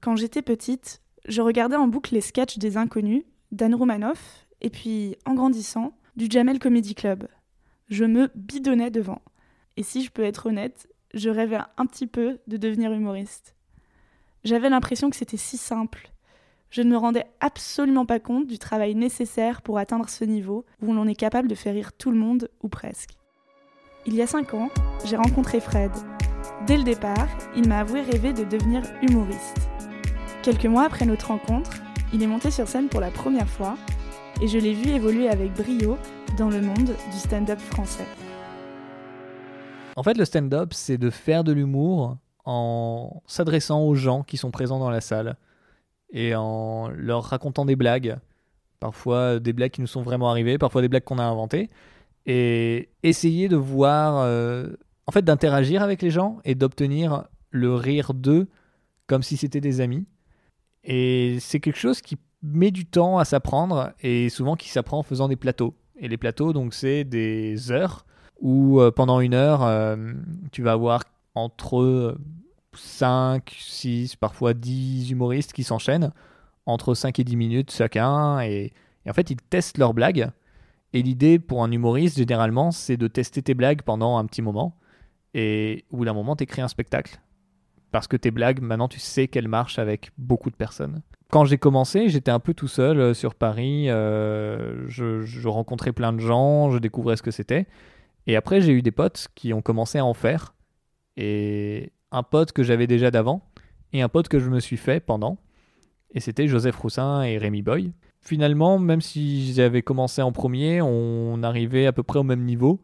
Quand j'étais petite, je regardais en boucle les sketchs des Inconnus, d'Anne Romanoff, et puis, en grandissant, du Jamel Comedy Club. Je me bidonnais devant. Et si je peux être honnête, je rêvais un petit peu de devenir humoriste. J'avais l'impression que c'était si simple. Je ne me rendais absolument pas compte du travail nécessaire pour atteindre ce niveau où l'on est capable de faire rire tout le monde, ou presque. Il y a cinq ans, j'ai rencontré Fred. Dès le départ, il m'a avoué rêver de devenir humoriste. Quelques mois après notre rencontre, il est monté sur scène pour la première fois et je l'ai vu évoluer avec brio dans le monde du stand-up français. En fait, le stand-up, c'est de faire de l'humour en s'adressant aux gens qui sont présents dans la salle et en leur racontant des blagues, parfois des blagues qui nous sont vraiment arrivées, parfois des blagues qu'on a inventées, et essayer de voir, euh, en fait, d'interagir avec les gens et d'obtenir le rire d'eux comme si c'était des amis. Et c'est quelque chose qui met du temps à s'apprendre et souvent qui s'apprend en faisant des plateaux. Et les plateaux, donc, c'est des heures où euh, pendant une heure, euh, tu vas avoir entre 5, 6, parfois 10 humoristes qui s'enchaînent, entre 5 et 10 minutes chacun, et, en fait ils testent leurs blagues. Et l'idée pour un humoriste, généralement, c'est de tester tes blagues pendant un petit moment, et au bout d'un moment, t'écris un spectacle. Parce que tes blagues, maintenant, tu sais qu'elles marchent avec beaucoup de personnes. Quand j'ai commencé, j'étais un peu tout seul euh, sur Paris. Euh, je, rencontrais plein de gens, je découvrais ce que c'était. Et après, j'ai eu des potes qui ont commencé à en faire. Et un pote que j'avais déjà d'avant et un pote que je me suis fait pendant. Et c'était Joseph Roussin et Rémi Boy. Finalement, même si j'avais commencé en premier, on arrivait à peu près au même niveau.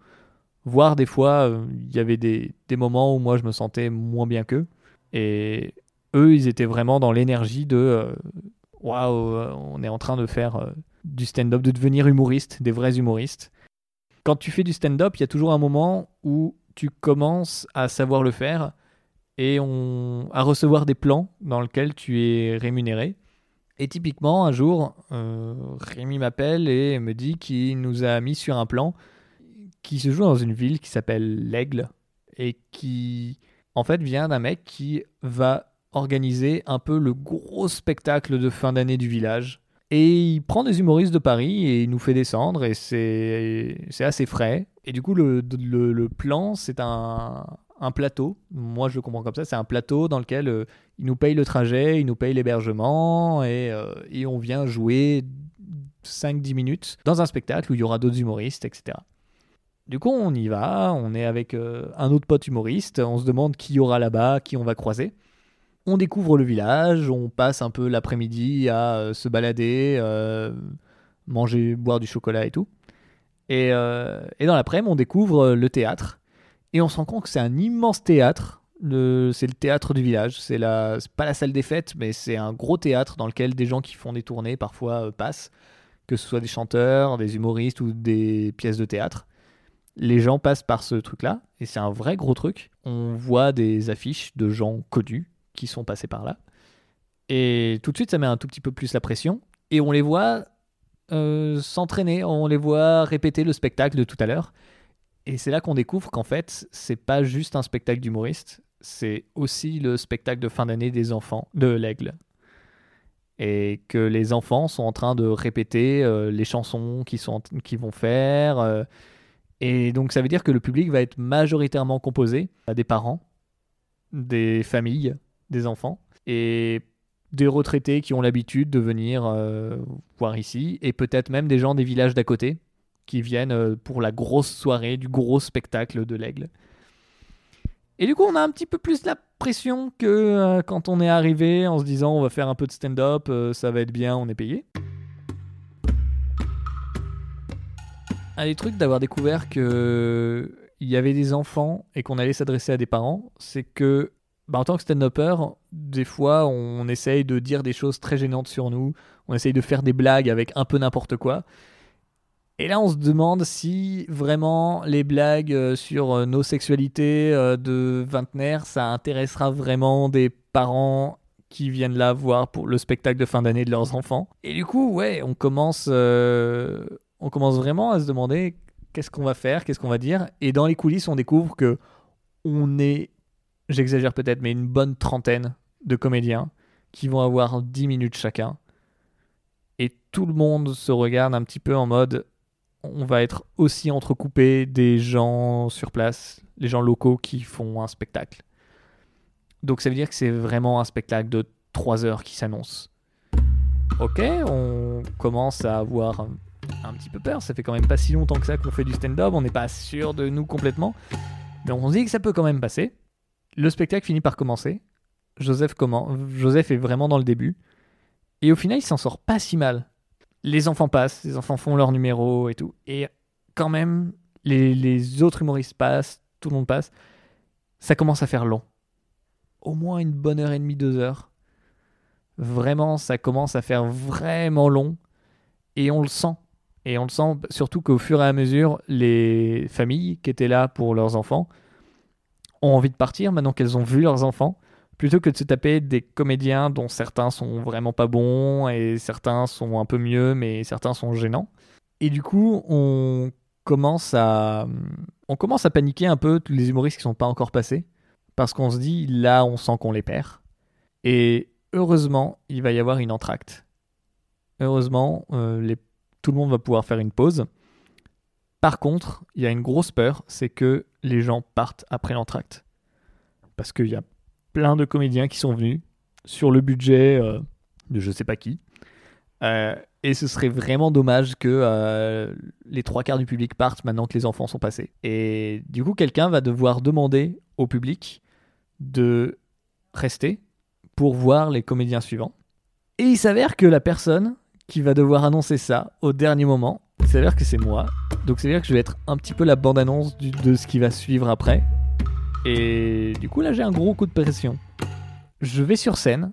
Voire des fois, euh, il y avait des, des, moments où moi je me sentais moins bien qu'eux. Et eux, ils étaient vraiment dans l'énergie de euh, waouh, euh, on est en train de faire du stand-up, de devenir humoriste, des vrais humoristes. Quand tu fais du stand-up, il y a toujours un moment où tu commences à savoir le faire et à recevoir des plans dans lesquels tu es rémunéré. Et typiquement, un jour, euh, Rémi m'appelle et me dit qu'il nous a mis sur un plan qui se joue dans une ville qui s'appelle l'Aigle et qui, en fait, vient d'un mec qui va organiser un peu le gros spectacle de fin d'année du village. Et il prend des humoristes de Paris et il nous fait descendre et c'est assez frais. Et du coup, le, le, plan, c'est un, un plateau. Moi, je le comprends comme ça. C'est un plateau dans lequel euh, il nous paye le trajet, il nous paye l'hébergement et, euh, et, on vient jouer 5-10 minutes dans un spectacle où il y aura d'autres humoristes, etc. Du coup, on y va, on est avec euh, un autre pote humoriste, on se demande qui y aura là-bas, qui on va croiser. On découvre le village, on passe un peu l'après-midi à se balader, manger, boire du chocolat et tout. Et, dans l'après-midi, on découvre le théâtre et on se rend compte que c'est un immense théâtre. C'est le théâtre du village. C'est pas la salle des fêtes, mais c'est un gros théâtre dans lequel des gens qui font des tournées parfois euh, passent, que ce soit des chanteurs, des humoristes ou des pièces de théâtre. Les gens passent par ce truc-là, et c'est un vrai gros truc. On voit des affiches de gens connus qui sont passés par là. Et tout de suite, ça met un tout petit peu plus la pression. Et on les voit euh, s'entraîner, on les voit répéter le spectacle de tout à l'heure. Et c'est là qu'on découvre qu'en fait, c'est pas juste un spectacle d'humoriste, c'est aussi le spectacle de fin d'année des enfants de l'Aigle. Et que les enfants sont en train de répéter euh, les chansons qu'ils qu vont faire. Euh, et donc ça veut dire que le public va être majoritairement composé des parents, des familles, des enfants, et des retraités qui ont l'habitude de venir euh, voir ici, et peut-être même des gens des villages d'à côté qui viennent euh, pour la grosse soirée, du gros spectacle de l'aigle. Et du coup, on a un petit peu plus la pression que euh, quand on est arrivé en se disant on va faire un peu de stand-up, ça va être bien, on est payé. Un des trucs d'avoir découvert que il y avait des enfants et qu'on allait s'adresser à des parents, c'est que bah, en tant que stand-upper, des fois on essaye de dire des choses très gênantes sur nous, on essaye de faire des blagues avec un peu n'importe quoi. Et là, on se demande si vraiment les blagues euh, sur euh, nos sexualités euh, de vingtenaire, ça intéressera vraiment des parents qui viennent là voir pour le spectacle de fin d'année de leurs enfants. Et du coup, ouais, on commence, on commence vraiment à se demander qu'est-ce qu'on va faire, qu'est-ce qu'on va dire. Et dans les coulisses, on découvre que on est, j'exagère peut-être, mais une bonne trentaine de comédiens qui vont avoir 10 minutes chacun. Et tout le monde se regarde un petit peu en mode on va être aussi entrecoupé des gens sur place, les gens locaux qui font un spectacle. Donc ça veut dire que c'est vraiment un spectacle de 3 heures qui s'annonce. Ok, on commence à avoir un, petit peu peur, ça fait quand même pas si longtemps que ça qu'on fait du stand-up, on n'est pas sûr de nous complètement, mais on se dit que ça peut quand même passer. Le spectacle finit par commencer, Joseph, comment, Joseph est vraiment dans le début, et au final il s'en sort pas si mal les enfants passent, les enfants font leur numéro et tout. Et quand même, les, autres humoristes passent, tout le monde passe. Ça commence à faire long. Au moins une bonne heure et demie, deux heures. Vraiment, ça commence à faire vraiment long. Et on le sent. Et on le sent surtout qu'au fur et à mesure, les familles qui étaient là pour leurs enfants ont envie de partir maintenant qu'elles ont vu leurs enfants plutôt que de se taper des comédiens dont certains sont vraiment pas bons et certains sont un peu mieux mais certains sont gênants. Et du coup, on commence à on commence à paniquer un peu tous les humoristes qui sont pas encore passés parce qu'on se dit là, on sent qu'on les perd. Et heureusement, il va y avoir une entracte. Heureusement, euh, les... tout le monde va pouvoir faire une pause. Par contre, il y a une grosse peur, c'est que les gens partent après l'entracte. Parce qu'il y a plein de comédiens qui sont venus sur le budget euh, de je sais pas qui. Euh, et ce serait vraiment dommage que euh, les trois quarts du public partent maintenant que les enfants sont passés. Et du coup, quelqu'un va devoir demander au public de rester pour voir les comédiens suivants. Et il s'avère que la personne qui va devoir annoncer ça au dernier moment, il s'avère que c'est moi. Donc c'est à dire que je vais être un petit peu la bande-annonce de ce qui va suivre après. Et du coup, là, j'ai un gros coup de pression. Je vais sur scène.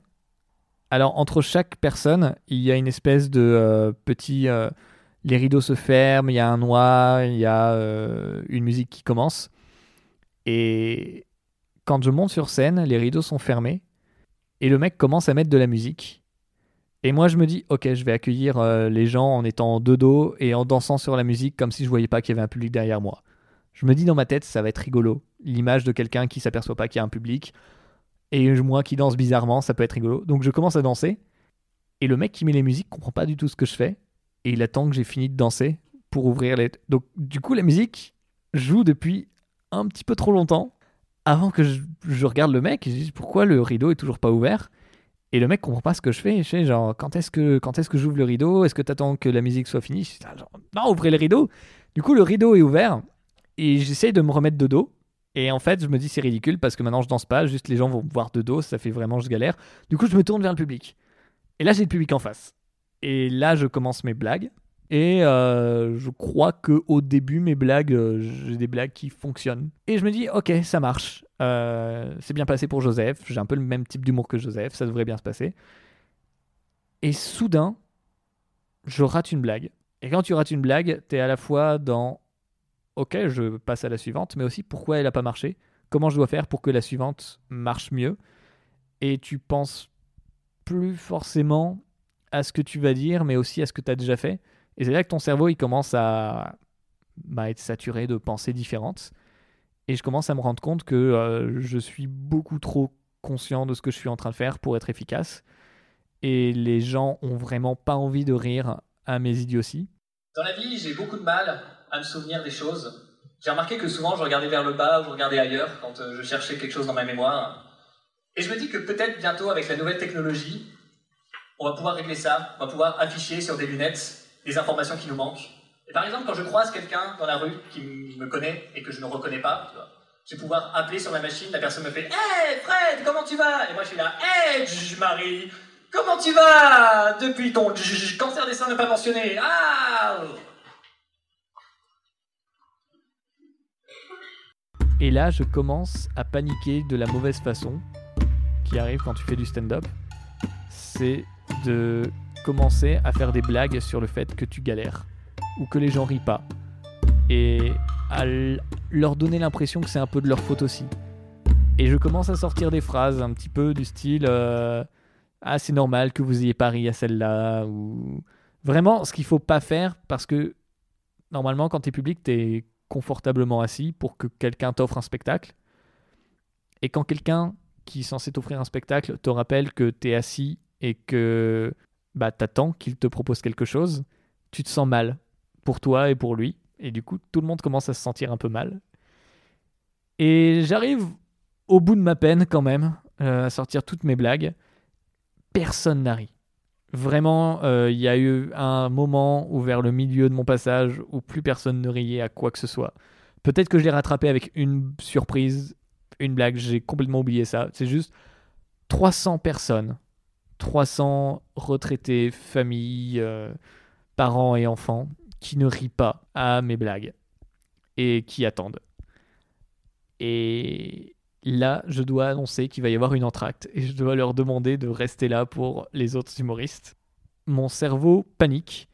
Alors, entre chaque personne, il y a une espèce de euh, petit. Euh, les rideaux se ferment, il y a un noir, il y a euh, une musique qui commence. Et quand je monte sur scène, les rideaux sont fermés. Et le mec commence à mettre de la musique. Et moi, je me dis, ok, je vais accueillir les gens en étant de dos et en dansant sur la musique comme si je voyais pas qu'il y avait un public derrière moi. Je me dis dans ma tête, ça va être rigolo. L'image de quelqu'un qui s'aperçoit pas qu'il y a un public. Et moi qui danse bizarrement, ça peut être rigolo. Donc je commence à danser. Et le mec qui met les musiques comprend pas du tout ce que je fais. Et il attend que j'ai fini de danser pour ouvrir les. Donc du coup, la musique joue depuis un petit peu trop longtemps. Avant que je, regarde le mec, je dis pourquoi le rideau est toujours pas ouvert? Et le mec comprend pas ce que je fais. Je sais, genre, quand est-ce que, quand est-ce que j'ouvre le rideau? Est-ce que tu attends que la musique soit finie? Je dis, Non, ouvrez le rideau. Du coup, le rideau est ouvert. Et j'essaye de me remettre de dos. Et en fait, je me dis c'est ridicule parce que maintenant je danse pas, juste les gens vont me voir de dos, ça fait vraiment je galère. Du coup, je me tourne vers le public. Et là, j'ai le public en face. Et là, je commence mes blagues. Et euh, je crois que au début, mes blagues, euh, j'ai des blagues qui fonctionnent. Et je me dis, ok, ça marche. Euh, c'est bien passé pour Joseph. J'ai un peu le même type d'humour que Joseph. Ça devrait bien se passer. Et soudain, je rate une blague. Et quand tu rates une blague, t'es à la fois dans ok, je passe à la suivante, mais aussi pourquoi elle n'a pas marché, comment je dois faire pour que la suivante marche mieux? Et tu penses plus forcément à ce que tu vas dire, mais aussi à ce que tu as déjà fait. Et c'est là que ton cerveau, il commence à bah, être saturé de pensées différentes. Et je commence à me rendre compte que euh, je suis beaucoup trop conscient de ce que je suis en train de faire pour être efficace. Et les gens ont vraiment pas envie de rire à mes idioties. Dans la vie, j'ai beaucoup de mal à me souvenir des choses. J'ai remarqué que souvent je regardais vers le bas je regardais ailleurs quand euh, je cherchais quelque chose dans ma mémoire. Et je me dis que peut-être bientôt avec la nouvelle technologie, on va pouvoir régler ça, on va pouvoir afficher sur des lunettes des informations qui nous manquent. Et par exemple, quand je croise quelqu'un dans la rue qui me connaît et que je ne reconnais pas, je vais pouvoir appeler sur ma machine, la personne me fait Hey Fred, comment tu vas? Et moi je suis là Hey Marie, comment tu vas Depuis ton cancer des seins ne pas mentionné Ah Et là, je commence à paniquer de la mauvaise façon qui arrive quand tu fais du stand-up. C'est de commencer à faire des blagues sur le fait que tu galères ou que les gens rient pas. Et à leur donner l'impression que c'est un peu de leur faute aussi. Et je commence à sortir des phrases un petit peu du style euh, Ah, c'est normal que vous ayez pas ri à celle-là. Ou vraiment, ce qu'il faut pas faire parce que normalement, quand tu es public, tu es confortablement assis pour que quelqu'un t'offre un spectacle. Et quand quelqu'un qui est censé t'offrir un spectacle te rappelle que tu es assis et que bah, t'attends qu'il te propose quelque chose, tu te sens mal pour toi et pour lui. Et du coup, tout le monde commence à se sentir un peu mal. Et j'arrive au bout de ma peine quand même euh, à sortir toutes mes blagues. Personne n'a ri. Vraiment, euh, il y a eu un moment où vers le milieu de mon passage où plus personne ne riait à quoi que ce soit. Peut-être que je l'ai rattrapé avec une surprise, une blague, j'ai complètement oublié ça. C'est juste 300 personnes, 300 retraités, familles, euh, parents et enfants qui ne rient pas à mes blagues et qui attendent. Et là, je dois annoncer qu'il va y avoir une entracte et je dois leur demander de rester là pour les autres humoristes. Mon cerveau panique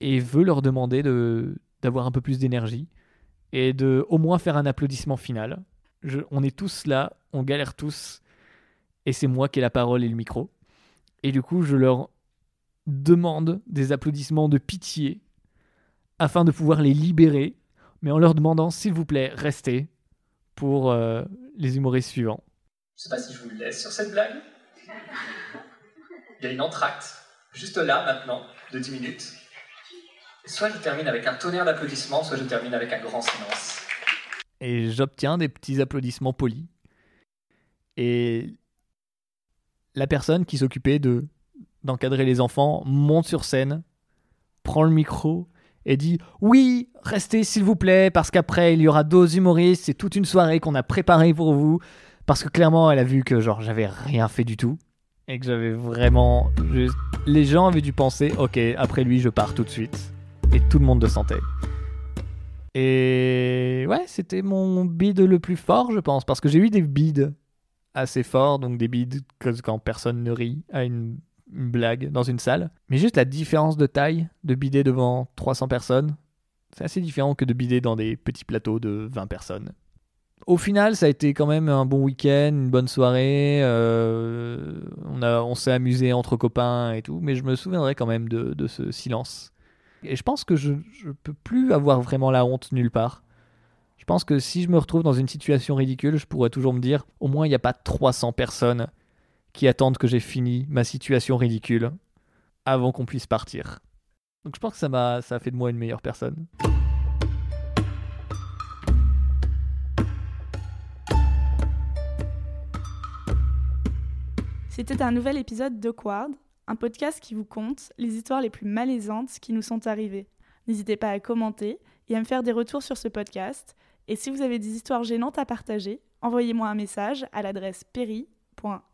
et veut leur demander de d'avoir un peu plus d'énergie et de au moins faire un applaudissement final. on est tous là, on galère tous et c'est moi qui ai la parole et le micro. Et du coup, je leur demande des applaudissements de pitié afin de pouvoir les libérer, mais en leur demandant s'il vous plaît, restez pour euh, les humoristes suivants. Je sais pas si je vous laisse sur cette blague. Il y a une entracte, juste là maintenant, de 10 minutes. soit je termine avec un tonnerre d'applaudissements, soit je termine avec un grand silence. Et j'obtiens des petits applaudissements polis. Et la personne qui s'occupait de d'encadrer les enfants monte sur scène, prend le micro et dit oui, restez s'il vous plaît, parce qu'après il y aura deux humoristes, c'est toute une soirée qu'on a préparée pour vous. Parce que clairement, elle a vu que genre j'avais rien fait du tout et que j'avais vraiment. Les gens avaient dû penser, ok, après lui, je pars tout de suite. Et tout le monde le sentait. Et ouais, c'était mon bid le plus fort, je pense, parce que j'ai eu des bids assez forts, donc des bids quand personne ne rit à une une blague dans une salle. Mais juste la différence de taille de bider devant 300 personnes, c'est assez différent que de bider dans des petits plateaux de 20 personnes. Au final, ça a été quand même un bon week-end, une bonne soirée. Euh, on, a, on s'est amusé entre copains et tout, mais je me souviendrai quand même de, de ce silence. Et je pense que je ne peux plus avoir vraiment la honte nulle part. Je pense que si je me retrouve dans une situation ridicule, je pourrais toujours me dire au moins il n'y a pas 300 personnes qui attendent que j'ai fini ma situation ridicule avant qu'on puisse partir. Donc je pense que ça m'a a fait de moi une meilleure personne. C'était un nouvel épisode d'Awkward, un podcast qui vous conte les histoires les plus malaisantes qui nous sont arrivées. N'hésitez pas à commenter et à me faire des retours sur ce podcast. Et si vous avez des histoires gênantes à partager, envoyez-moi un message à l'adresse perry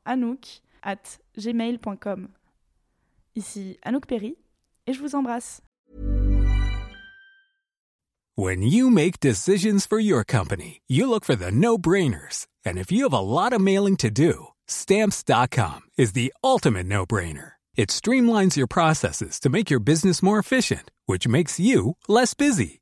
anouk at gmail.com. Ici Anouk Perry et je vous embrasse. When you make decisions for your company, you look for the no-brainers. And if you have a lot of mailing to do, stamps.com is the ultimate no-brainer. It streamlines your processes to make your business more efficient, which makes you less busy.